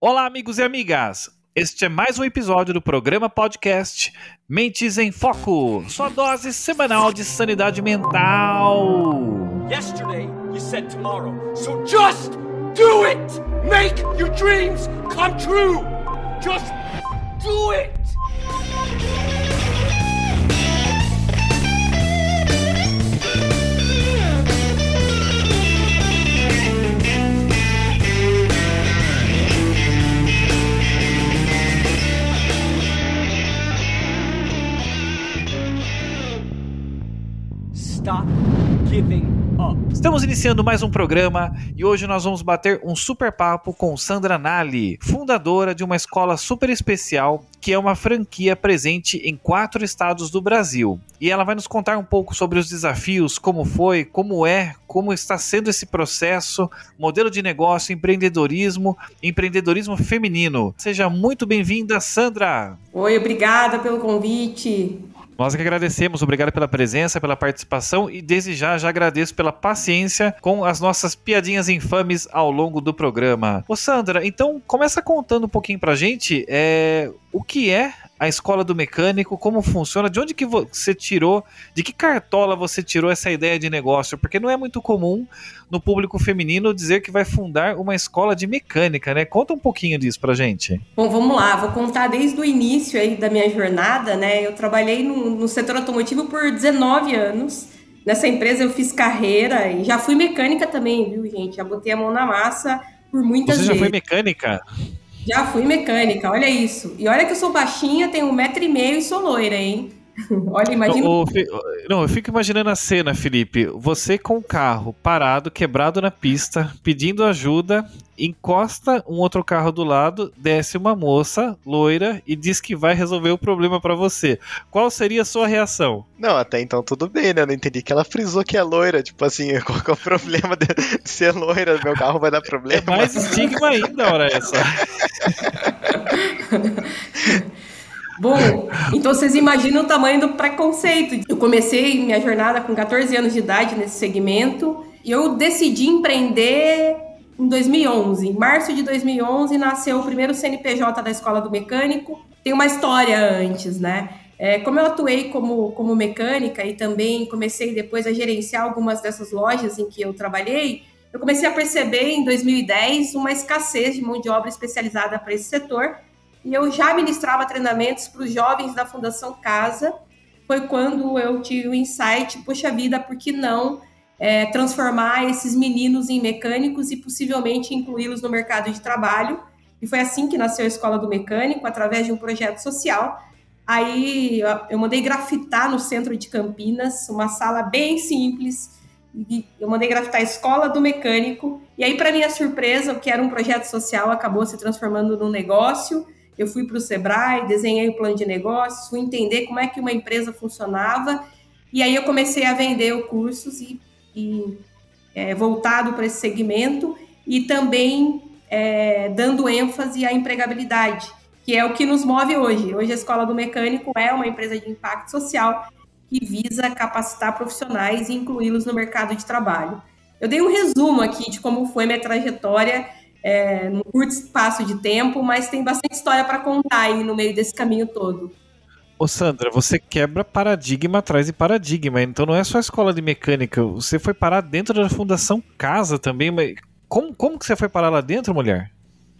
Olá, amigos e amigas! Este é mais um episódio do programa podcast Mentes em Foco, sua dose semanal de sanidade mental. Yesterday you said tomorrow, so just do it! Make your dreams come true! Just do it! Stop giving up. Estamos iniciando mais um programa e hoje nós vamos bater um super papo com Sandra Nali, fundadora de uma escola super especial que é uma franquia presente em quatro estados do Brasil. E ela vai nos contar um pouco sobre os desafios, como foi, como é, como está sendo esse processo, modelo de negócio, empreendedorismo, empreendedorismo feminino. Seja muito bem-vinda, Sandra. Oi, obrigada pelo convite. Nós que agradecemos, obrigado pela presença, pela participação e desde já já agradeço pela paciência com as nossas piadinhas infames ao longo do programa. Ô Sandra, então começa contando um pouquinho pra gente é, o que é a escola do mecânico, como funciona, de onde que você tirou, de que cartola você tirou essa ideia de negócio? Porque não é muito comum no público feminino dizer que vai fundar uma escola de mecânica, né? Conta um pouquinho disso pra gente. Bom, vamos lá, vou contar desde o início aí da minha jornada, né? Eu trabalhei no, no setor automotivo por 19 anos. Nessa empresa eu fiz carreira e já fui mecânica também, viu, gente? Já botei a mão na massa por muitas Você vezes. já foi mecânica? Já fui mecânica, olha isso. E olha que eu sou baixinha, tenho um metro e meio e sou loira, hein? olha, imagina. Não, o Fi- não, eu fico imaginando a cena, Felipe. Você com o carro parado, quebrado na pista, pedindo ajuda, encosta um outro carro do lado, desce uma moça loira e diz que vai resolver o problema pra você. Qual seria a sua reação? Não, até então tudo bem, né? Eu não entendi que ela frisou que é loira. Tipo assim, qual que é o problema de de ser loira? Meu carro vai dar É problema. mais estigma ainda, hora essa. Bom, então vocês imaginam o tamanho do preconceito. Eu comecei minha jornada com 14 anos de idade nesse segmento e eu decidi empreender em 2011. Em março de 2011 nasceu o primeiro CNPJ da Escola do Mecânico. Tem uma história antes, né? É, como eu atuei como, como mecânica e também comecei depois a gerenciar algumas dessas lojas em que eu trabalhei, eu comecei a perceber em 2010 uma escassez de mão de obra especializada para esse setor e eu já ministrava treinamentos para os jovens da Fundação Casa. Foi quando eu tive o insight, poxa vida, por que não é, transformar esses meninos em mecânicos e possivelmente incluí-los no mercado de trabalho? E foi assim que nasceu a Escola do Mecânico, através de um projeto social. Aí eu- mandei grafitar no centro de Campinas, uma sala bem simples. Eu mandei grafitar a Escola do Mecânico. E aí, para minha surpresa, o que era um projeto social acabou se transformando num negócio. Eu fui para o Sebrae, desenhei o plano de negócios, fui entender como é que uma empresa funcionava. E aí eu comecei a vender o cursos e, e, é, voltado para esse segmento e também é, dando ênfase à empregabilidade, que é o que nos move hoje. Hoje a Escola do Mecânico é uma empresa de impacto social que visa capacitar profissionais e incluí-los no mercado de trabalho. Eu dei um resumo aqui de como foi minha trajetória é, num curto espaço de tempo, mas tem bastante história para contar aí no meio desse caminho todo. Ô Sandra, você quebra paradigma atrás de paradigma, então não é só a escola de mecânica, você foi parar dentro da Fundação Casa também, mas como, como que você foi parar lá dentro, mulher?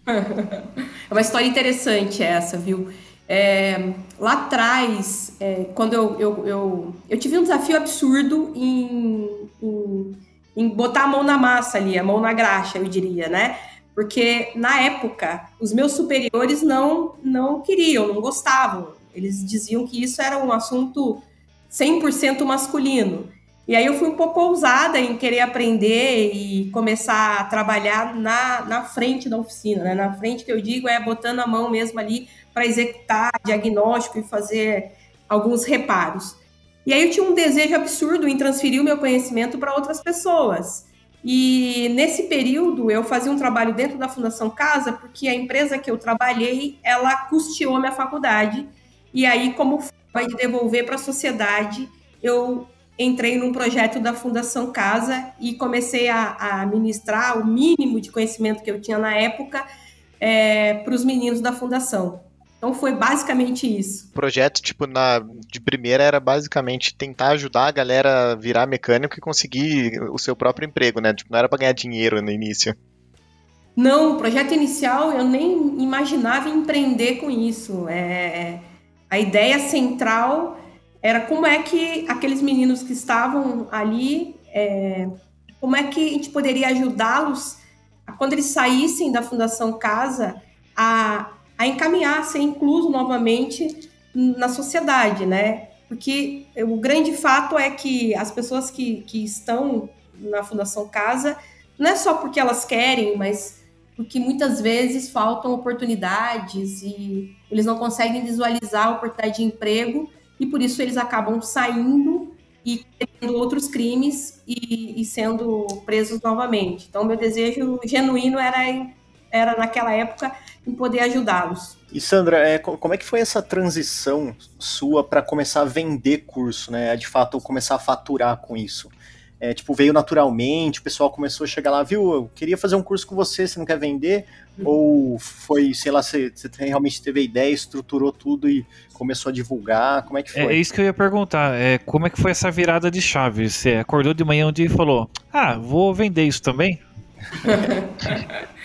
É uma história interessante essa, viu? É, lá atrás, é, quando eu, eu, eu, eu tive um desafio absurdo em, em, em botar a mão na massa ali, a mão na graxa, eu diria, né? Porque na época, os meus superiores não, não queriam, não gostavam. Eles diziam que isso era um assunto 100% masculino. E aí eu fui um pouco ousada em querer aprender e começar a trabalhar na, na frente da oficina, né? Na frente que eu digo é botando a mão mesmo ali para executar diagnóstico e fazer alguns reparos. E aí eu tinha um desejo absurdo em transferir o meu conhecimento para outras pessoas. E nesse período eu fazia um trabalho dentro da Fundação Casa, porque a empresa que eu trabalhei, ela custeou minha faculdade. E aí, como forma de devolver para a sociedade, eu entrei num projeto da Fundação Casa e comecei a, a ministrar o mínimo de conhecimento que eu tinha na época é, para os meninos da fundação. Então foi basicamente isso. O projeto, tipo, na, de primeira era basicamente tentar ajudar a galera a virar mecânico e conseguir o seu próprio emprego, né? Tipo, não era para ganhar dinheiro no início. Não, o projeto inicial eu nem imaginava empreender com isso. É, a ideia central era como é que aqueles meninos que estavam ali, é, como é que a gente poderia ajudá-los quando eles saíssem da Fundação Casa a a encaminhar, a ser incluso novamente na sociedade, né? Porque o grande fato é que as pessoas que, que estão na Fundação Casa, não é só porque elas querem, mas porque muitas vezes faltam oportunidades e eles não conseguem visualizar a oportunidade de emprego e por isso eles acabam saindo e tendo outros crimes e, e, sendo presos novamente. Então, meu desejo genuíno era, era naquela época em poder ajudá-los. E Sandra, é, como é que foi essa transição sua para começar a vender curso, né? De fato, começar a faturar com isso? É, tipo, veio naturalmente, o pessoal começou a chegar lá, viu, eu queria fazer um curso com você, você não quer vender? Uhum. Ou foi, sei lá, você, você, realmente teve a ideia, estruturou tudo e começou a divulgar? Como é que foi? É, é isso que eu ia perguntar, é, como é que foi essa virada de chave? Você acordou de manhã um dia e falou, ah, vou vender isso também?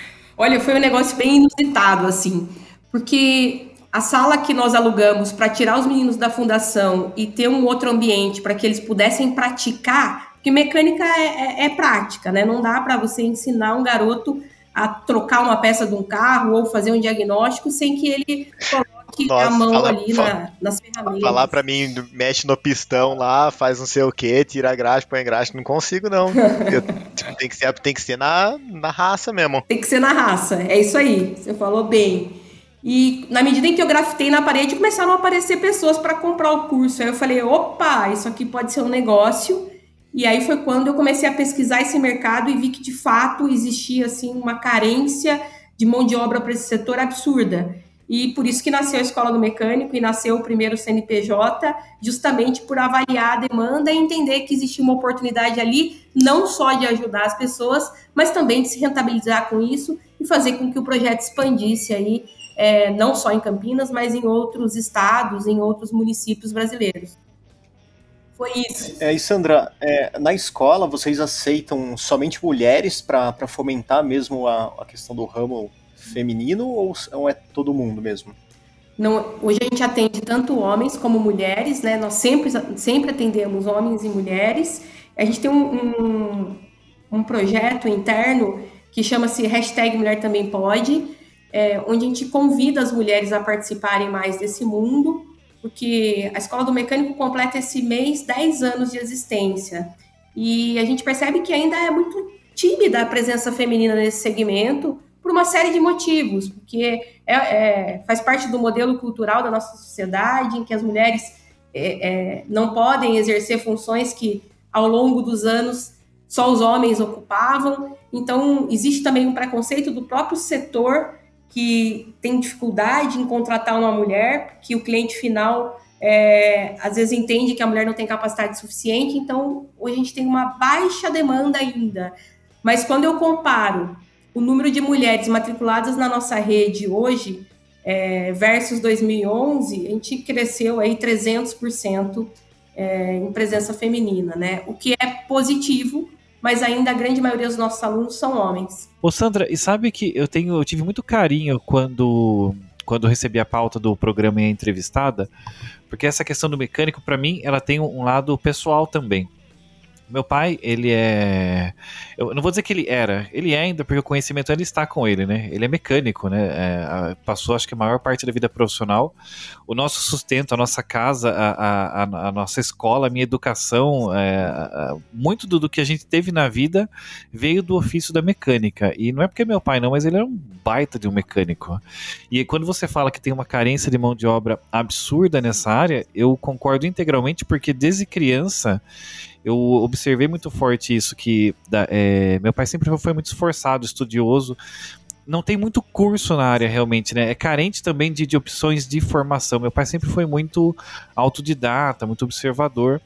Olha, foi um negócio bem inusitado, assim, porque a sala que nós alugamos para tirar os meninos da fundação e ter um outro ambiente para que eles pudessem praticar, porque mecânica é, é, é prática, né? Não dá para você ensinar um garoto a trocar uma peça de um carro ou fazer um diagnóstico sem que ele coloque Nossa, a mão fala, ali fala, na, nas ferramentas. Falar para mim, mexe no pistão lá, faz não sei o que, tira a graxa, põe a graxa, não consigo não. Eu, tipo, tem que ser, tem que ser na, na raça mesmo. Tem que ser na raça, é isso aí, você falou bem. E na medida em que eu grafitei na parede, começaram a aparecer pessoas para comprar o curso. Aí eu falei, opa, isso aqui pode ser um negócio. E aí foi quando eu comecei a pesquisar esse mercado e vi que de fato existia assim uma carência de mão de obra para esse setor absurda. E por isso que nasceu a Escola do Mecânico e nasceu o primeiro CNPJ, justamente por avaliar a demanda e entender que existia uma oportunidade ali, não só de ajudar as pessoas, mas também de se rentabilizar com isso e fazer com que o projeto expandisse aí, é, não só em Campinas, mas em outros estados, em outros municípios brasileiros. Foi isso. É, e Sandra, é, na escola vocês aceitam somente mulheres para fomentar mesmo a, a questão do ramo feminino ou, é todo mundo mesmo? Não, hoje a gente atende tanto homens como mulheres, né? Nós sempre, sempre atendemos homens e mulheres. A gente tem um, um, um projeto interno que chama-se hashtag Mulher Também Pode, é, onde a gente convida as mulheres a participarem mais desse mundo, porque a Escola do Mecânico completa esse mês 10 anos de existência. E a gente percebe que ainda é muito tímida a presença feminina nesse segmento, por uma série de motivos, porque é, é, faz parte do modelo cultural da nossa sociedade, em que as mulheres é, é, não podem exercer funções que, ao longo dos anos, só os homens ocupavam. Então, existe também um preconceito do próprio setor que tem dificuldade em contratar uma mulher, que o cliente final é, às vezes entende que a mulher não tem capacidade suficiente, então hoje a gente tem uma baixa demanda ainda. Mas quando eu comparo o número de mulheres matriculadas na nossa rede hoje é, versus 2011, a gente cresceu aí 300% é, em presença feminina, né? O que é positivo, mas ainda a grande maioria dos nossos alunos são homens. Ô Sandra, e sabe que eu tenho, eu tive muito carinho quando quando recebi a pauta do programa e a entrevistada, porque essa questão do mecânico para mim, ela tem um lado pessoal também. Meu pai, ele é. Eu não vou dizer que ele era, ele é ainda, porque o conhecimento ainda está com ele, né? Ele é mecânico, né? É, passou, acho que a maior parte da vida profissional. O nosso sustento, a nossa casa, a, a, a nossa escola, a minha educação, é, muito do, do, que a gente teve na vida veio do ofício da mecânica. E não é porque é meu pai, não, mas ele era um baita de um mecânico. E quando você fala que tem uma carência de mão de obra absurda nessa área, eu concordo integralmente, porque desde criança eu observei muito forte isso, que é, meu pai sempre foi muito esforçado, estudioso, não tem muito curso na área realmente, né? É carente também de, de, opções de formação. Meu pai sempre foi muito autodidata, muito observador.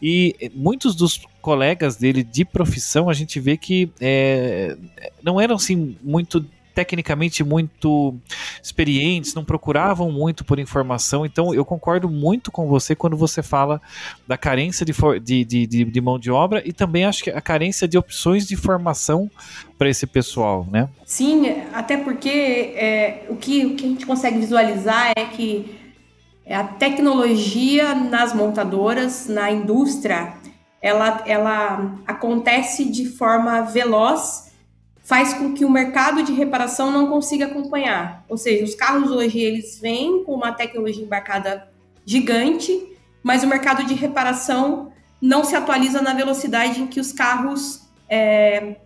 E muitos dos colegas dele de profissão, a gente vê que é, não eram assim muito tecnicamente muito experientes, não procuravam muito por informação. Então, eu concordo muito com você quando você fala da carência de, de, de, de mão de obra e também acho que a carência de opções de formação para esse pessoal, né? Sim, até porque é, o, que, o que a gente consegue visualizar é que a tecnologia nas montadoras, na indústria, ela, ela acontece de forma veloz, faz com que o mercado de reparação não consiga acompanhar. Ou seja, os carros hoje eles vêm com uma tecnologia embarcada gigante, mas o mercado de reparação não se atualiza na velocidade em que os carros é,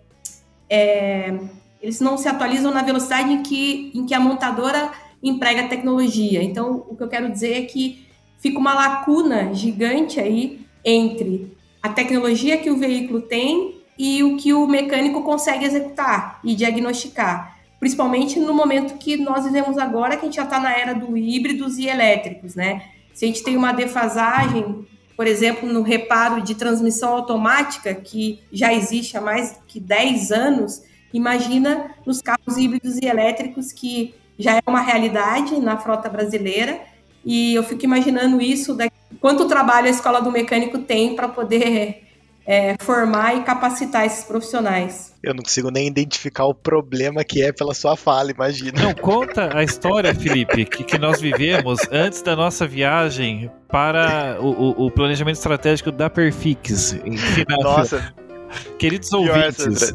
é, eles não se atualizam na velocidade em que, em que a montadora emprega tecnologia. Então, o que eu quero dizer é que fica uma lacuna gigante aí entre a tecnologia que o veículo tem e o que o mecânico consegue executar e diagnosticar. Principalmente no momento que nós vivemos agora, que a gente já está na era do híbridos e elétricos, né? Se a gente tem uma defasagem, por exemplo, no reparo de transmissão automática, que já existe há mais que 10 anos, imagina nos carros híbridos e elétricos que já é uma realidade na frota brasileira. E eu fico imaginando isso, quanto trabalho a escola do mecânico tem para poder é, formar e capacitar esses profissionais. Eu não consigo nem identificar o problema que é pela sua fala, imagina. Não, conta a história, Felipe, que, que nós vivemos antes da nossa viagem para o, o, o planejamento estratégico da Perfix. Nossa. Queridos ouvintes.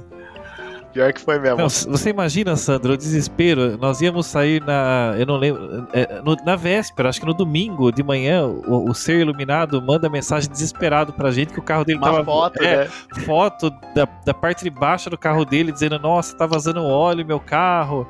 Pior que foi mesmo. Não, você imagina, Sandro, o desespero. Nós íamos sair na. Eu não lembro. É, no, na véspera, acho que no domingo de manhã, o, o, ser iluminado manda mensagem desesperado pra gente que o carro dele Uma tava. Foto, é, né? Foto da, da parte de baixo do carro dele, dizendo: Nossa, tá vazando óleo meu carro.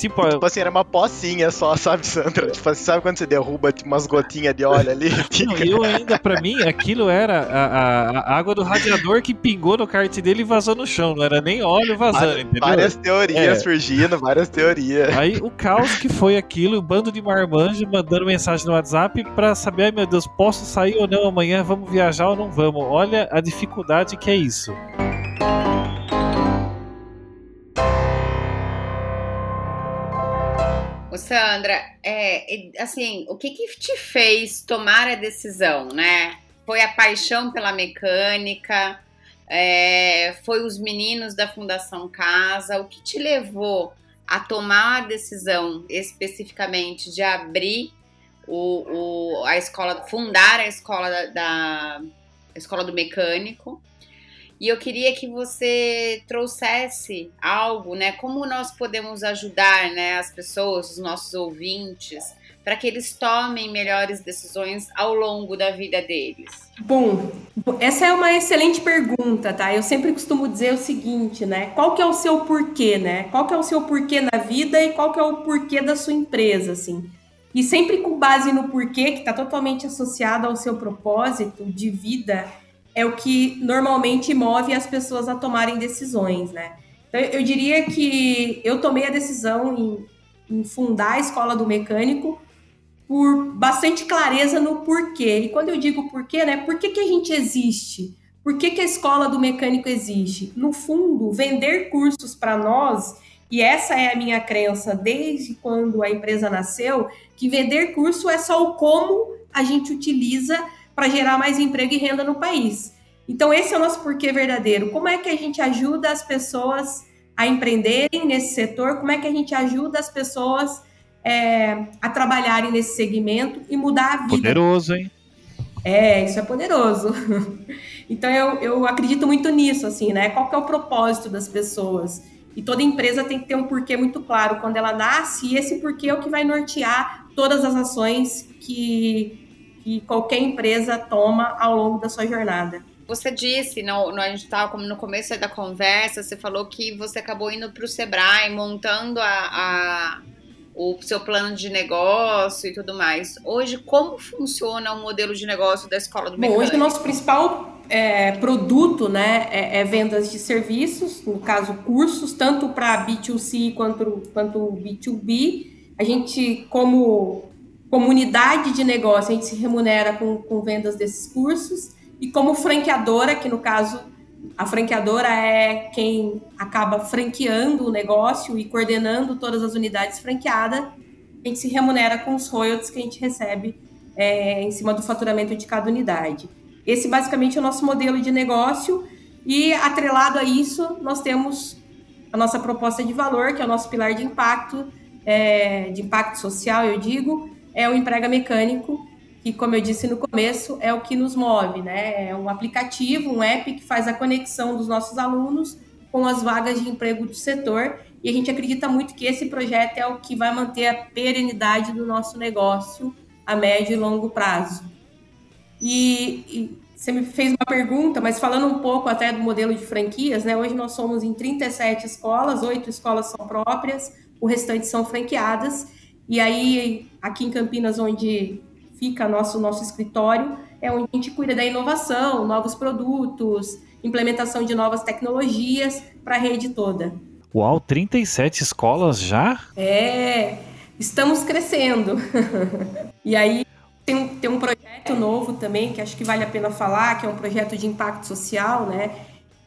Tipo, tipo assim, era uma pocinha só, sabe, Sandra? Tipo assim, sabe quando você derruba tipo, umas gotinhas de óleo ali? Não, eu ainda, pra mim, aquilo era a, a, a, água do radiador que pingou no kart dele e vazou no chão, não era nem óleo vazando, várias, entendeu? Várias teorias é. surgindo, várias teorias. Aí o caos que foi aquilo, o bando de marmanjos mandando mensagem no WhatsApp pra saber, ai meu Deus, posso sair ou não amanhã, vamos viajar ou não vamos? Olha a dificuldade que é isso. Sandra, é, assim, o que, que te fez tomar a decisão, né? Foi a paixão pela mecânica? É, foi os meninos da Fundação Casa? O que te levou a tomar a decisão especificamente de abrir o, o, a escola, fundar a escola da, da a escola do mecânico? E eu queria que você trouxesse algo, né? Como nós podemos ajudar, né, as pessoas, os nossos ouvintes, para que eles tomem melhores decisões ao longo da vida deles? Bom, essa é uma excelente pergunta, tá? Eu sempre costumo dizer o seguinte, né? Qual que é o seu porquê, né? Qual que é o seu porquê na vida e qual que é o porquê da sua empresa, assim? E sempre com base no porquê, que está totalmente associado ao seu propósito de vida é o que normalmente move as pessoas a tomarem decisões, né? Então, eu diria que eu tomei a decisão em, em fundar a escola do mecânico por bastante clareza no porquê. E quando eu digo porquê, né? Por que, que a gente existe? Por que, que a escola do mecânico existe? No fundo, vender cursos para nós, e essa é a minha crença desde quando a empresa nasceu, que vender curso é só o como a gente utiliza para gerar mais emprego e renda no país. Então, esse é o nosso porquê verdadeiro. Como é que a gente ajuda as pessoas a empreenderem nesse setor? Como é que a gente ajuda as pessoas é, a trabalharem nesse segmento e mudar a vida? Poderoso, hein? É, isso é poderoso. Então, eu, eu acredito muito nisso, assim, né? Qual que é o propósito das pessoas? E toda empresa tem que ter um porquê muito claro quando ela nasce, e esse porquê é o que vai nortear todas as ações que, que qualquer empresa toma ao longo da sua jornada. Você disse, no, no, a gente estava no começo da conversa, você falou que você acabou indo para o Sebrae, montando a, a, o seu plano de negócio e tudo mais. Hoje, como funciona o modelo de negócio da Escola do Bom, Hoje, o nosso principal é, produto né, é, é, vendas de serviços, no caso, cursos, tanto para B2C quanto, quanto B2B. A gente, como comunidade de negócio, a gente se remunera com, com vendas desses cursos, e como franqueadora, que no caso A franqueadora é quem acaba franqueando o negócio e coordenando todas as unidades franqueadas. A gente se remunera com os royalties que a gente recebe é, em cima do faturamento de cada unidade. Esse basicamente é o nosso modelo de negócio e atrelado a isso nós temos a nossa proposta de valor, que é o nosso pilar de impacto, é, de impacto social, eu digo, é o emprega mecânico, que, como eu disse no começo, é o que nos move, né? É um aplicativo, um app que faz a conexão dos nossos alunos com as vagas de emprego do setor. E a gente acredita muito que esse projeto é o que vai manter a perenidade do nosso negócio a médio e longo prazo. E, e você me fez uma pergunta, mas falando um pouco até do modelo de franquias, né? Hoje nós somos em 37 escolas, oito escolas são próprias, o restante são franqueadas. E aí, aqui em Campinas, onde fica nosso nosso escritório, é onde a gente cuida da inovação, novos produtos, implementação de novas tecnologias para a rede toda. Uau, 37 escolas já? É, estamos crescendo. e aí tem um, tem um projeto novo também que acho que vale a pena falar, que é um projeto de impacto social, né?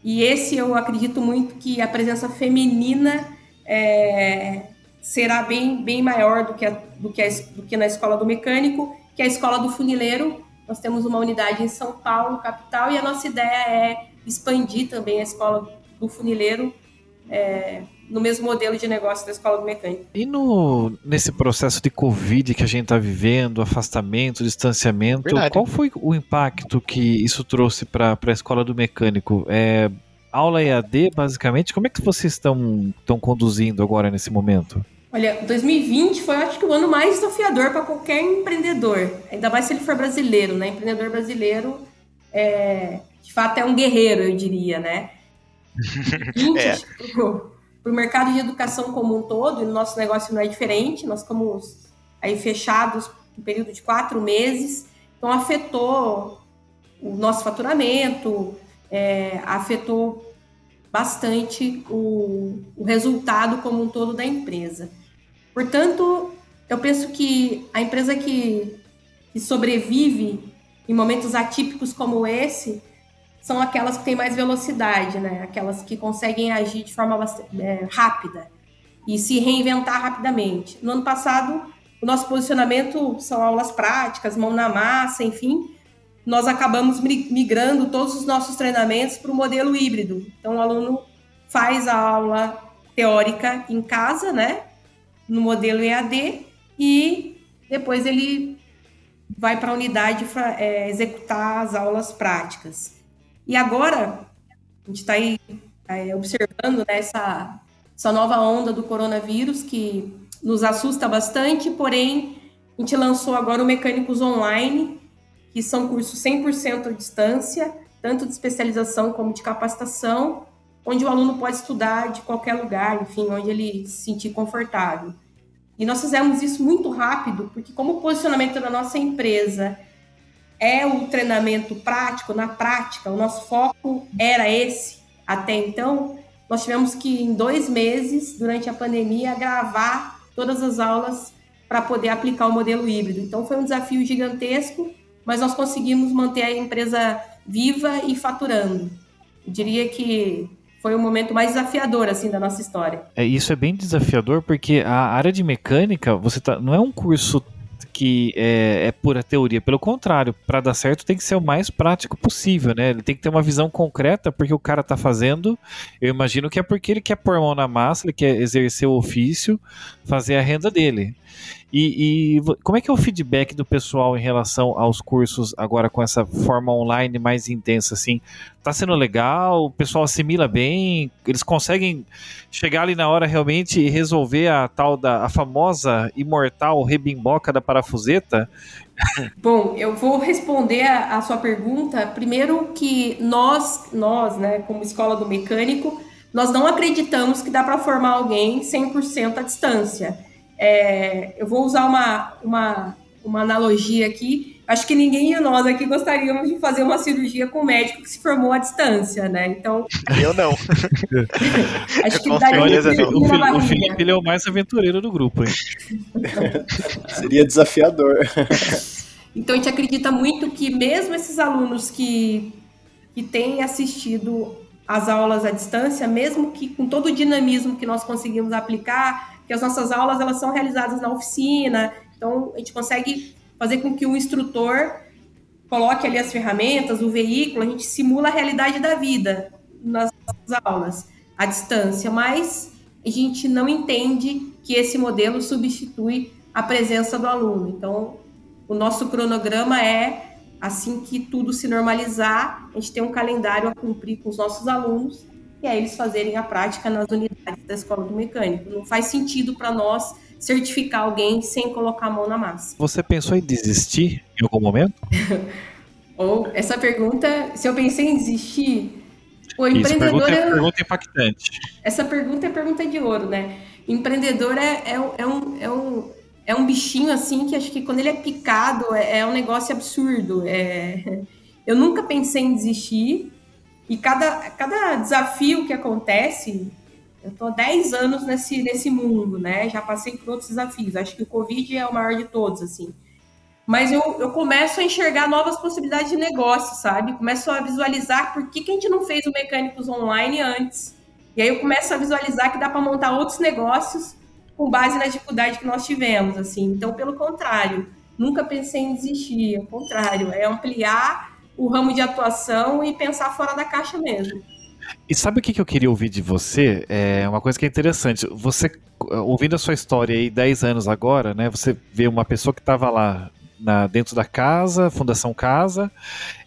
E esse eu acredito muito que a presença feminina é, será bem, bem maior do que, a, do, que a, do que na escola do mecânico que é a Escola do Funileiro. Nós temos uma unidade em São Paulo, capital, e a nossa ideia é expandir também a Escola do Funileiro é, no mesmo modelo de negócio da Escola do Mecânico. E no, nesse processo de Covid que a gente está vivendo, afastamento, distanciamento, Verdade. qual foi o impacto que isso trouxe para a Escola do Mecânico? É, aula EAD, basicamente? Como é que vocês estão conduzindo agora nesse momento? Olha, 2020 foi, acho que, o ano mais desafiador para qualquer empreendedor, ainda mais se ele for brasileiro, né? Empreendedor brasileiro, é, de fato, é um guerreiro, eu diria, né? 20, é. para o mercado de educação como um todo, e no nosso negócio não é diferente, nós ficamos aí fechados um período de quatro meses, então afetou o nosso faturamento, é, afetou bastante o, o resultado como um todo da empresa. Portanto, eu penso que a empresa que, que sobrevive em momentos atípicos como esse são aquelas que têm mais velocidade, né? Aquelas que conseguem agir de forma é, rápida e se reinventar rapidamente. No ano passado, o nosso posicionamento são aulas práticas, mão na massa, enfim. Nós acabamos migrando todos os nossos treinamentos para o modelo híbrido. Então, o aluno faz a aula teórica em casa, né? no modelo EAD e depois ele vai para a unidade é, executar as aulas práticas. E agora, a gente está aí é, observando né, essa, essa nova onda do coronavírus que nos assusta bastante, porém, a gente lançou agora o Mecânicos Online, que são cursos 100% à distância, tanto de especialização como de capacitação, onde o aluno pode estudar de qualquer lugar, enfim, onde ele se sentir confortável. E nós fizemos isso muito rápido, porque como o posicionamento da nossa empresa é o treinamento prático, na prática, o nosso foco era esse até então, nós tivemos que, em dois meses, durante a pandemia, gravar todas as aulas para poder aplicar o modelo híbrido. Então, foi um desafio gigantesco, mas nós conseguimos manter a empresa viva e faturando. Eu diria que foi o momento mais desafiador assim da nossa história. É, isso é bem desafiador porque a área de mecânica, você tá, não é um curso que é, é, pura teoria. Pelo contrário, para dar certo tem que ser o mais prático possível, né? Ele tem que ter uma visão concreta porque o cara tá fazendo. Eu imagino que é porque ele quer pôr a mão na massa, ele quer exercer o ofício, fazer a renda dele. E, e, como é que é o feedback do pessoal em relação aos cursos agora com essa forma online mais intensa assim? Tá sendo legal? O pessoal assimila bem? Eles conseguem chegar ali na hora realmente e resolver a tal da a famosa imortal rebimboca da parafuseta? Bom, eu vou responder a, a sua pergunta. Primeiro que nós, nós, né, como escola do mecânico, nós não acreditamos que dá para formar alguém 100% à distância é, eu vou usar uma, uma, uma analogia aqui. Acho que ninguém de nós aqui gostaríamos de fazer uma cirurgia com um médico que se formou à distância, né? Então. Eu não. acho que daria o, Felipe, o Felipe ele é o mais aventureiro do grupo, hein? Seria desafiador. Então a gente acredita muito que mesmo esses alunos que, que têm assistido as aulas à distância, mesmo que com todo o dinamismo que nós conseguimos aplicar, que as nossas aulas elas são realizadas na oficina, então a gente consegue fazer com que o instrutor coloque ali as ferramentas, o veículo, a gente simula a realidade da vida nas aulas à distância, mas a gente não entende que esse modelo substitui a presença do aluno. Então, o nosso cronograma é assim que tudo se normalizar, a gente tem um calendário a cumprir com os nossos alunos e aí eles fazerem a prática nas unidades da escola do mecânico. Não faz sentido para nós certificar alguém sem colocar a mão na massa. Você pensou em desistir em algum momento? Ou essa pergunta, se eu pensei em desistir, o Isso, empreendedor pergunta, é é, pergunta impactante. essa pergunta é pergunta de ouro, né? Empreendedor é, é, um- é um, é, um, é um bichinho assim que acho que quando ele é picado é, é um negócio absurdo. É... Eu nunca pensei em desistir e cada, cada desafio que acontece, eu há 10 anos nesse, nesse mundo, né? Já passei por outros desafios. Acho que o Covid é o maior de todos, assim. Mas eu, eu começo a enxergar novas possibilidades de negócio, sabe? Começo a visualizar por que, que a gente não fez o Mecânicos Online antes. E aí eu começo a visualizar que dá para montar outros negócios com base na dificuldade que nós tivemos, assim. Então, pelo contrário, nunca pensei em desistir. Ao contrário, é ampliar o ramo de atuação e pensar fora da caixa mesmo. E sabe o que eu queria ouvir de você? É uma coisa que é interessante. Você, ouvindo a sua história aí, 10 anos agora, né? Você vê uma pessoa que estava lá na- dentro da casa, Fundação Casa,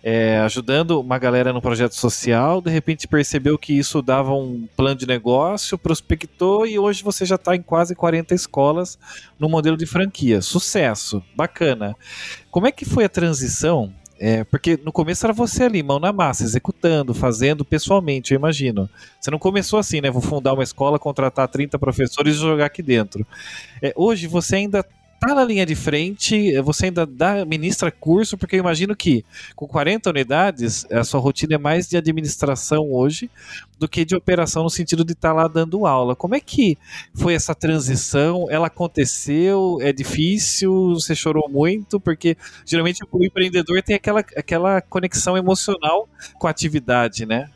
é, ajudando uma galera no projeto social, de repente percebeu que isso dava um plano de negócio, prospectou e hoje você já está em quase 40 escolas no modelo de franquia. Sucesso, bacana. Como é que foi a transição é, porque no começo era você ali, mão na massa, executando, fazendo pessoalmente, eu imagino. Você não começou assim, né? Vou fundar uma escola, contratar 30 professores e jogar aqui dentro. É, hoje você ainda tá na linha de frente, é, você ainda dá, ministra curso, porque eu imagino que com 40 unidades, a sua rotina é mais de administração hoje do que de operação no sentido de estar lá dando aula. Como é que foi essa transição? Ela aconteceu? É difícil? Você chorou muito? Porque geralmente o empreendedor tem aquela, aquela conexão emocional com a atividade, né?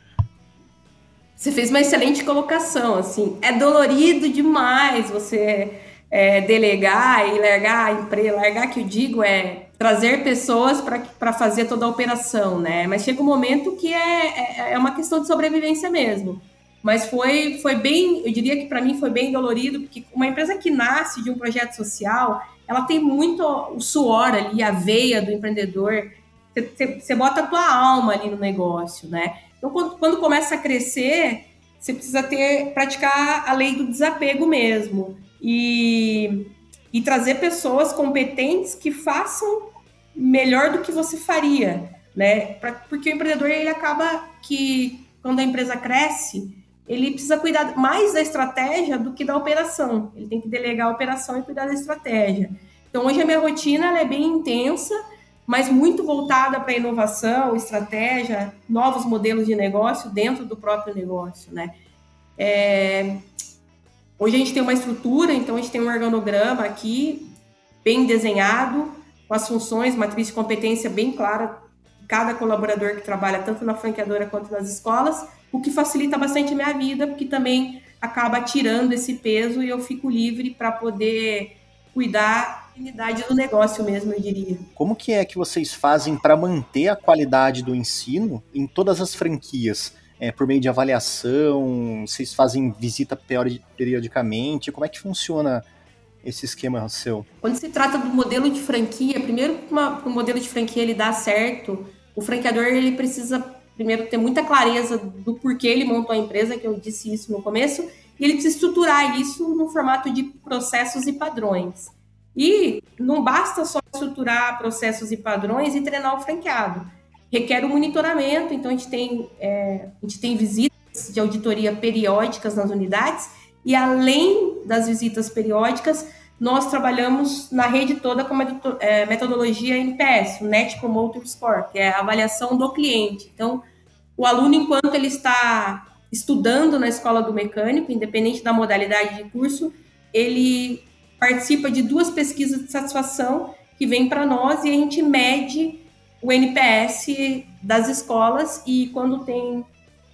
Você fez uma excelente colocação, assim. É dolorido demais você é, delegar e largar a empresa. Largar, que eu digo, é trazer pessoas para fazer toda a operação, né? Mas chega um momento que é, é, é uma questão de sobrevivência mesmo. Mas foi, foi bem, eu diria que para mim foi bem dolorido, porque uma empresa que nasce de um projeto social, ela tem muito o suor ali, a veia do empreendedor. Você, bota a tua alma ali no negócio, né? Então, quando, quando começa a crescer, você precisa ter praticar a lei do desapego mesmo e, e trazer pessoas competentes que façam melhor do que você faria, né? Pra, porque o empreendedor ele acaba que quando a empresa cresce, ele precisa cuidar mais da estratégia do que da operação. Ele tem que delegar a operação e cuidar da estratégia. Então, hoje a minha rotina é bem intensa, mas muito voltada para inovação, estratégia, novos modelos de negócio dentro do próprio negócio, né? É... Hoje a gente tem uma estrutura, então a gente tem um organograma aqui bem desenhado, com as funções, matriz de competência bem clara de cada colaborador que trabalha tanto na franqueadora quanto nas escolas, o que facilita bastante a minha vida, porque também acaba tirando esse peso e eu fico livre para poder cuidar da unidade do negócio mesmo, eu diria. Como que é que vocês fazem para manter a qualidade do ensino em todas as franquias? É, por meio de avaliação? Vocês fazem visita periodi- periodicamente? Como é que funciona esse esquema seu? Quando se trata do modelo de franquia, primeiro para o modelo de franquia ele dar certo, o franqueador ele precisa primeiro ter muita clareza do porquê ele montou a empresa, que eu disse isso no começo, e ele precisa estruturar isso no formato de processos e padrões. E não basta só estruturar processos e padrões e treinar o franqueado. Requer o monitoramento, então a gente tem, é, a gente tem visitas de auditoria periódicas nas unidades, e além das visitas periódicas, nós trabalhamos na rede toda com a é, metodologia NPS, o Net Promoter Score, que é a avaliação do cliente. Então, o aluno, enquanto ele está estudando na escola do mecânico, independente da modalidade de curso, ele participa de duas pesquisas de satisfação que vêm para nós e a gente mede o NPS das escolas e quando tem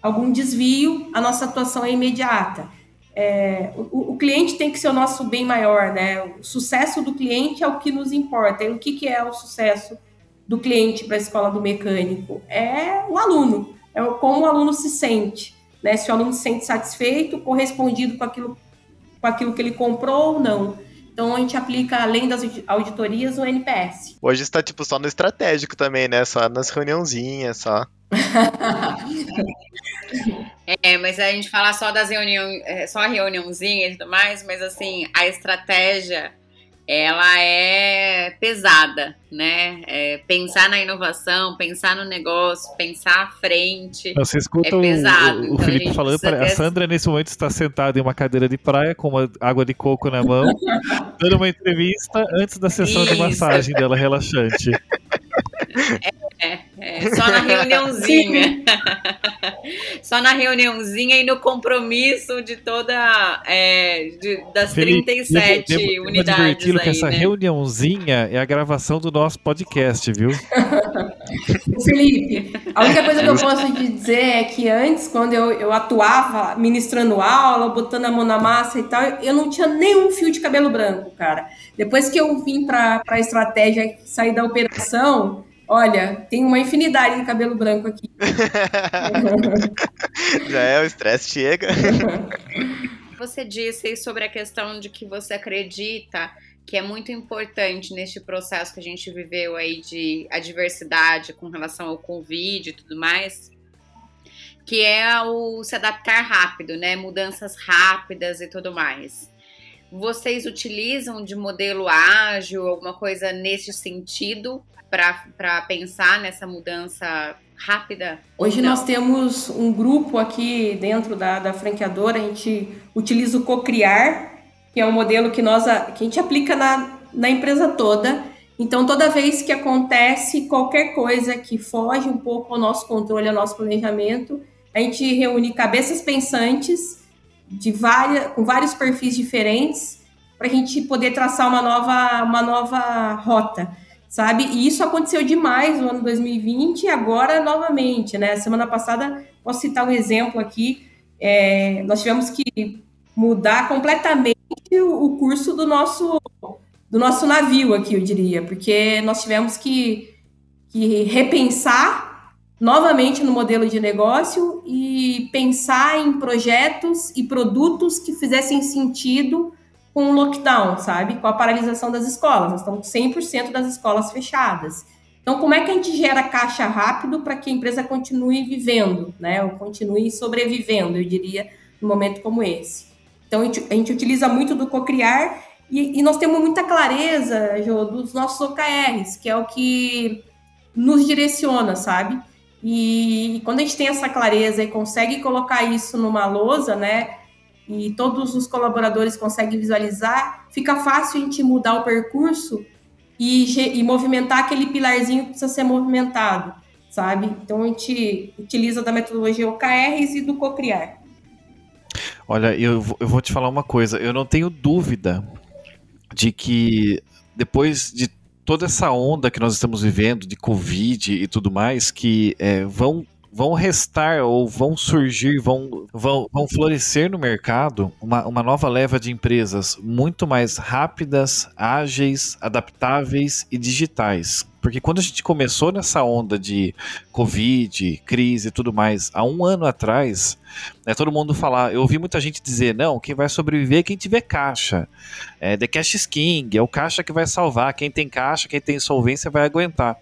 algum desvio, a nossa atuação é imediata. É, o, o, cliente tem que ser o nosso bem maior, né? O sucesso do cliente é o que nos importa. E o que, que é o sucesso do cliente para a escola do mecânico? É o aluno, é como o aluno se sente, né? Se o aluno se sente satisfeito, correspondido com aquilo, com aquilo que ele comprou ou não. Então a gente aplica, além das auditorias, o NPS. Hoje está tipo só no estratégico também, né? Só nas reuniãozinhas, só. é, mas a gente fala só das reuniões, é, só a reuniãozinha e tudo mais, mas assim, a estratégia ela é pesada, né? É pensar na inovação, pensar no negócio, pensar à frente. Você escuta é pesado. o, o então, Felipe falando, a Sandra nesse momento está sentada em uma cadeira de praia com uma água de coco na mão, dando uma entrevista antes da sessão Isso. de massagem dela relaxante. É, é, só na reuniãozinha. só na reuniãozinha e no compromisso de toda. É, de, das Felipe, 37 devo, devo, unidades. Devo que essa né? reuniãozinha é a gravação do nosso podcast, viu? Felipe, a única coisa que eu posso te dizer é que antes, quando eu, eu atuava ministrando aula, botando a mão na massa e tal, eu não tinha nenhum fio de cabelo branco, cara. Depois que eu vim para a estratégia sair da operação, Olha, tem uma infinidade de cabelo branco aqui. Já é, o estresse chega. Você disse sobre a questão de que você acredita que é muito importante neste processo que a gente viveu aí de adversidade com relação ao Covid e tudo mais, que é o se adaptar rápido, né? Mudanças rápidas e tudo mais. Vocês utilizam de modelo ágil, alguma coisa nesse sentido, para pensar nessa mudança rápida? Hoje nós temos um grupo aqui dentro da, da franqueadora, a gente utiliza o Cocriar, que é um modelo que, nós, que a gente aplica na, na empresa toda. Então, toda vez que acontece qualquer coisa que foge um pouco ao nosso controle, ao nosso planejamento, a gente reúne cabeças pensantes de várias, com vários perfis diferentes para a gente poder traçar uma nova, uma nova rota sabe? E isso aconteceu demais no ano 2020 e agora novamente, né? Semana passada, posso citar um exemplo aqui, é, nós tivemos que mudar completamente o curso do nosso do nosso navio aqui, eu diria, porque nós tivemos que, que repensar novamente no modelo de negócio e pensar em projetos e produtos que fizessem sentido com o lockdown, sabe? Com a paralisação das escolas. Nós estamos com 100% das escolas fechadas. Então, como é que a gente gera caixa rápido para que a empresa continue vivendo, né? Ou continue sobrevivendo, eu diria, num momento como esse. Então, a gente, a gente utiliza muito do cocriar e, e, nós temos muita clareza, Jo, dos nossos OKRs, que é o que nos direciona, sabe? E, e quando a gente tem essa clareza e consegue colocar isso numa lousa, né? E todos os colaboradores conseguem visualizar, fica fácil a gente mudar o percurso e, e movimentar aquele pilarzinho que precisa ser movimentado, sabe? Então a gente utiliza da metodologia OKRs e do Cocriar. Olha, eu, eu vou te falar uma coisa, eu não tenho dúvida de que depois de toda essa onda que nós estamos vivendo de Covid e tudo mais, que é, vão vão restar ou vão surgir, vão, vão, vão florescer no mercado uma, uma nova leva de empresas muito mais rápidas, ágeis, adaptáveis e digitais. Porque quando a gente começou nessa onda de Covid, crise e tudo mais, há um ano atrás, né, todo mundo falar, eu ouvi muita gente dizer, não, quem vai sobreviver é quem tiver caixa. É, the cash is king, é o caixa que vai salvar, quem tem caixa, quem tem solvência vai aguentar.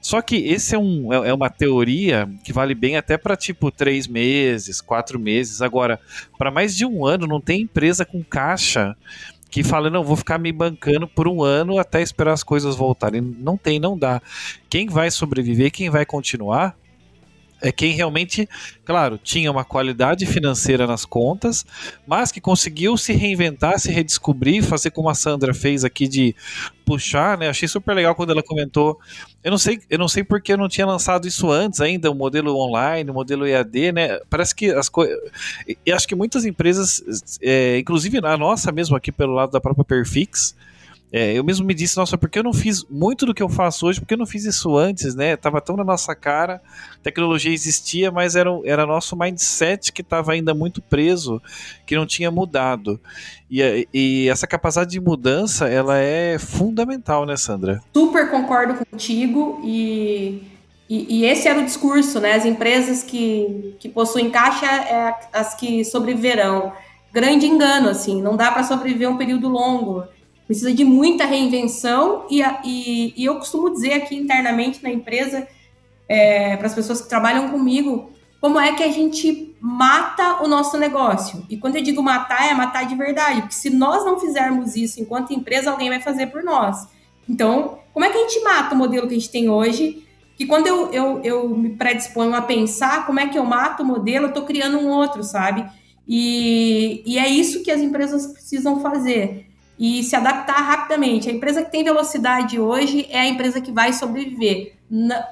Só que esse é, um, é, é uma teoria que vale bem até para tipo três meses, quatro meses. Agora, para mais de um ano, não tem empresa com caixa que fala, não, vou ficar me bancando por um ano até esperar as coisas voltarem. Não tem, não dá. Quem vai sobreviver, quem vai continuar, é quem realmente, claro, tinha uma qualidade financeira nas contas, mas que conseguiu se reinventar, se redescobrir, fazer como a Sandra fez aqui de puxar, né? Achei super legal quando ela comentou. Eu não sei, eu não sei porque eu não tinha lançado isso antes ainda, o modelo online, o modelo EAD, né? Parece que as coisas. Eu acho que muitas empresas, é, inclusive a nossa mesmo aqui pelo lado da própria Perfix, É, eu mesmo me disse, nossa, porque eu não fiz muito do que eu faço hoje, porque eu não fiz isso antes, né? Tava tão na nossa cara, tecnologia existia, mas era, era nosso mindset que estava ainda muito preso, que não tinha mudado. E, e, essa capacidade de mudança, ela é fundamental, né, Sandra? Super concordo contigo e, e, e esse era o discurso, né? As empresas que, que possuem caixa é as que sobreviverão. Grande engano, assim, não dá para sobreviver um período longo precisa de muita reinvenção e, e, e eu costumo dizer aqui internamente na empresa é, para as pessoas que trabalham comigo como é que a gente mata o nosso negócio. E quando eu digo matar, é matar de verdade, porque se nós não fizermos isso enquanto empresa, alguém vai fazer por nós. Então, como é que a gente mata o modelo que a gente tem hoje? Que quando eu, eu, eu me predisponho a pensar como é que eu mato o modelo, eu estou criando um outro, sabe? E, e é isso que as empresas precisam fazer e se adaptar rapidamente. A empresa que tem velocidade hoje é a empresa que vai sobreviver.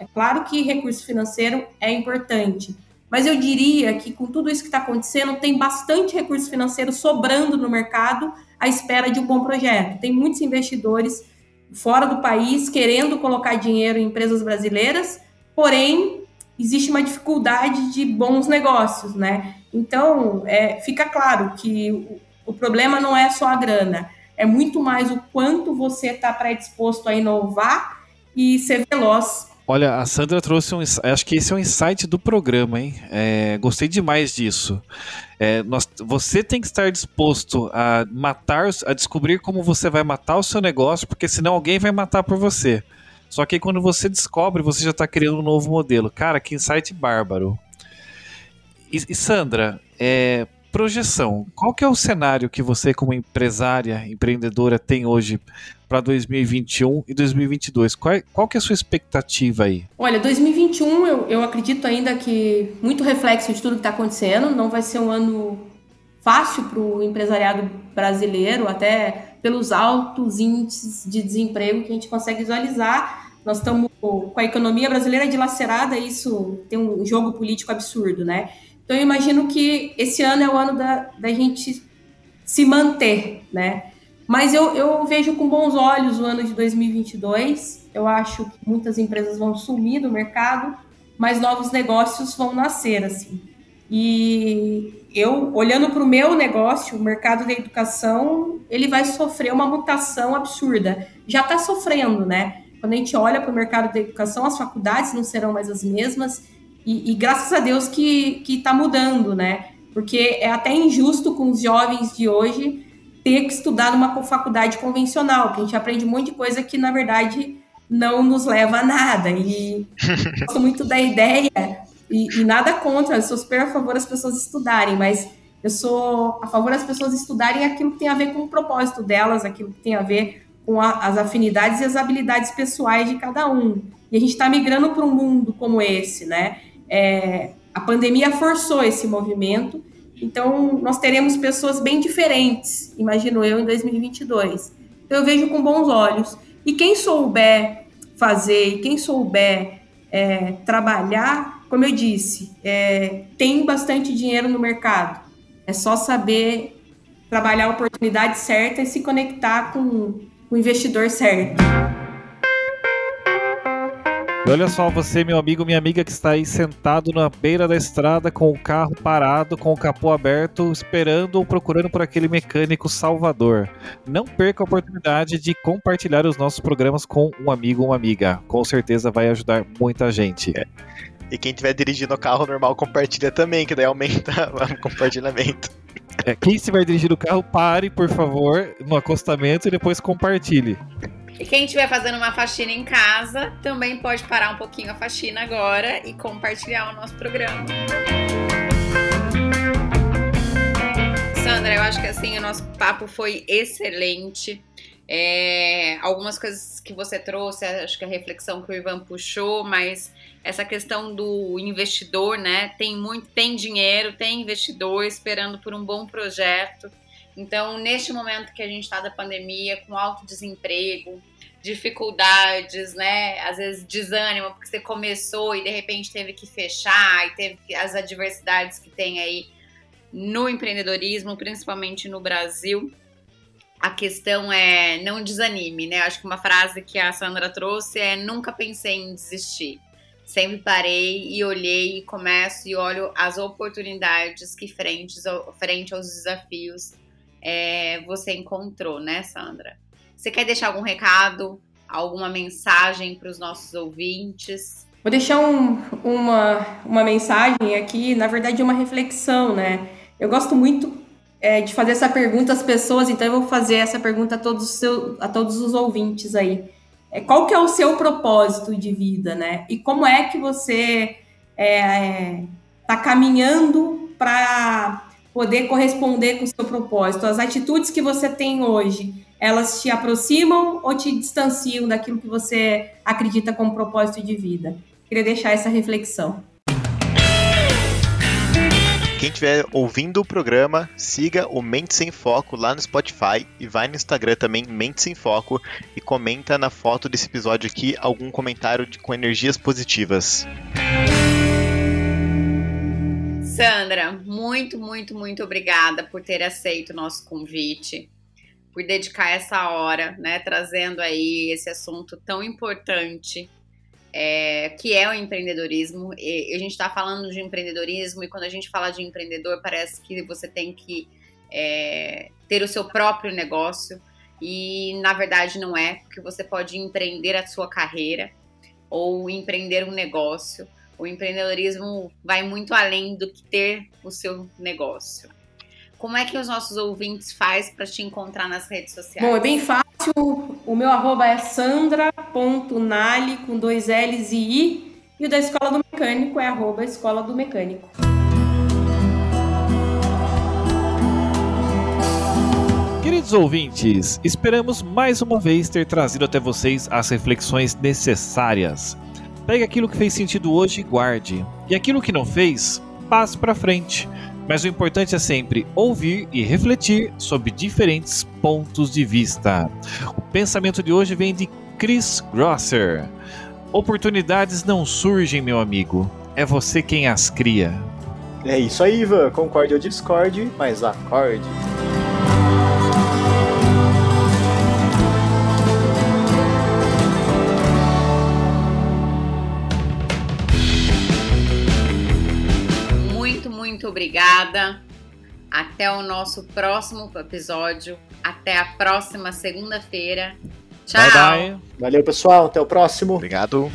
É claro que recurso financeiro é importante, mas eu diria que com tudo isso que está acontecendo, tem bastante recurso financeiro sobrando no mercado à espera de um bom projeto. Tem muitos investidores fora do país querendo colocar dinheiro em empresas brasileiras, porém existe uma dificuldade de bons negócios, né? Então, é, fica claro que o, o problema não é só a grana, é muito mais o quanto você está predisposto a inovar e ser veloz. Olha, a Sandra trouxe um. Acho que esse é um insight do programa, hein? É, gostei demais disso. É, nós, você tem que estar disposto a matar, a descobrir como você vai matar o seu negócio, porque senão alguém vai matar por você. Só que aí, quando você descobre, você já está criando um novo modelo. Cara, que insight bárbaro. E, e Sandra, é, projeção. Qual que é o cenário que você, como empresária, empreendedora, tem hoje para 2021 e 2022? Qual, qual que é a sua expectativa aí? Olha, 2021 eu, eu acredito ainda que muito reflexo de tudo que está acontecendo. Não vai ser um ano fácil para o empresariado brasileiro, até pelos altos índices de desemprego que a gente consegue visualizar. Nós estamos com a economia brasileira dilacerada, isso tem um jogo político absurdo, né? Então, eu imagino que esse ano é o ano da, da gente se manter, né? Mas eu, eu vejo com bons olhos o ano de 2022. Eu acho que muitas empresas vão sumir do mercado, mas novos negócios vão nascer, assim. E eu, olhando para o meu negócio, o mercado da educação, ele vai sofrer uma mutação absurda. Já está sofrendo, né? Quando a gente olha para o mercado da educação, as faculdades não serão mais as mesmas e, e graças a Deus que está mudando, né? Porque é até injusto com os jovens de hoje ter que estudar numa faculdade convencional, que a gente aprende um monte de coisa que, na verdade, não nos leva a nada. E gosto muito da ideia, e, e, nada contra, eu sou super a favor das pessoas estudarem, mas eu sou a favor das pessoas estudarem aquilo que tem a ver com o propósito delas, aquilo que tem a ver com a, as afinidades e as habilidades pessoais de cada um. E a gente está migrando para um mundo como esse, né? É, a pandemia forçou esse movimento, então nós teremos pessoas bem diferentes, imagino eu, em 2022. Então eu vejo com bons olhos. E quem souber fazer, quem souber é, trabalhar, como eu disse, é, tem bastante dinheiro no mercado. É só saber trabalhar a oportunidade certa e se conectar com o investidor certo. E olha só você, meu amigo, minha amiga que está aí sentado na beira da estrada com o carro parado, com o capô aberto, esperando ou procurando por aquele mecânico salvador. Não perca a oportunidade de compartilhar os nossos programas com um amigo ou uma amiga. Com certeza vai ajudar muita gente. E quem estiver dirigindo o carro normal, compartilha também, que daí aumenta o compartilhamento. É, quem estiver dirigindo o carro, pare, por favor, no acostamento e depois compartilhe. E quem estiver fazendo uma faxina em casa também pode parar um pouquinho a faxina agora e compartilhar o nosso programa. Sandra, eu acho que assim o nosso papo foi excelente. É, algumas coisas que você trouxe, acho que a reflexão que o Ivan puxou, mas essa questão do investidor, né? Tem muito, tem dinheiro, tem investidor esperando por um bom projeto. Então, neste momento que a gente está da pandemia, com alto desemprego, dificuldades, né? Às vezes desânimo, porque você começou e de repente teve que fechar, e teve as adversidades que tem aí no empreendedorismo, principalmente no Brasil. a questão é não desanime, né? Acho que uma frase que a Sandra trouxe é nunca pensei em desistir. Sempre parei e olhei e começo e olho as oportunidades que frente, frente aos desafios é, você encontrou, né, Sandra? Você quer deixar algum recado, alguma mensagem para os nossos ouvintes? Vou deixar um, uma, uma mensagem aqui, na verdade, uma reflexão, né? Eu gosto muito é, de fazer essa pergunta às pessoas, então eu vou fazer essa pergunta a todos os, seu, a todos os ouvintes aí. É, qual que é o seu propósito de vida, né? E como é que você está é, tá caminhando para poder corresponder com o seu propósito? As atitudes que você tem hoje, elas te aproximam ou te distanciam daquilo que você acredita como propósito de vida? Queria deixar essa reflexão. Quem estiver ouvindo o programa, siga o Mente Sem Foco lá no Spotify e vai no Instagram também, Mente Sem Foco, e comenta na foto desse episódio aqui algum comentário de, com energias positivas. Sandra, muito, muito, muito obrigada por ter aceito o nosso convite, por dedicar essa hora, né, trazendo aí esse assunto tão importante é, que é o empreendedorismo. E a gente está falando de empreendedorismo e quando a gente fala de empreendedor, parece que você tem que é, ter o seu próprio negócio e na verdade não é, porque você pode empreender a sua carreira ou empreender um negócio. O empreendedorismo vai muito além do que ter o seu negócio. Como é que os nossos ouvintes faz para te encontrar nas redes sociais? Bom, é bem fácil. O meu arroba é sandra.nali com dois L's e I. E o da Escola do Mecânico é arroba Escola do Mecânico. Queridos ouvintes, esperamos mais uma vez ter trazido até vocês as reflexões necessárias. Pegue aquilo que fez sentido hoje e guarde. E aquilo que não fez, passe para frente. Mas o importante é sempre ouvir e refletir sobre diferentes pontos de vista. O pensamento de hoje vem de Chris Grosser. Oportunidades não surgem, meu amigo. É você quem as cria. É isso aí, Ivan. Concorde ou discorde, mas acorde. Obrigada. Até o nosso próximo episódio. Até a próxima segunda-feira. Tchau. Bye, bye. Valeu, pessoal. Até o próximo. Obrigado.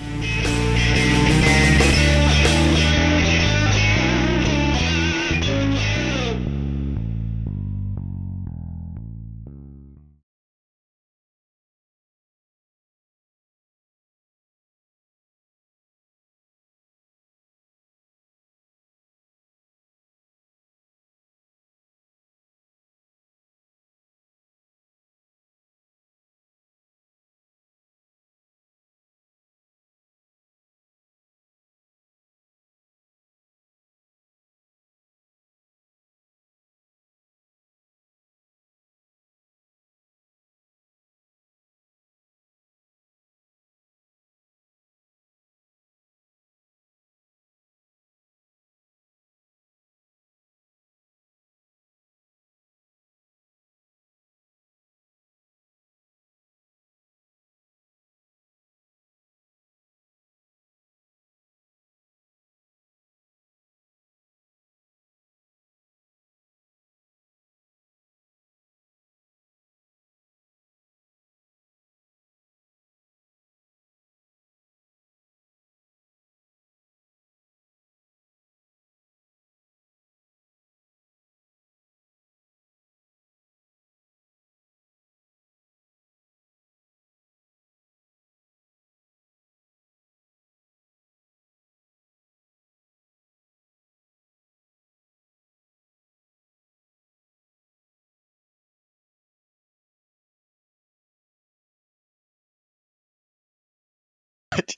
Hadi.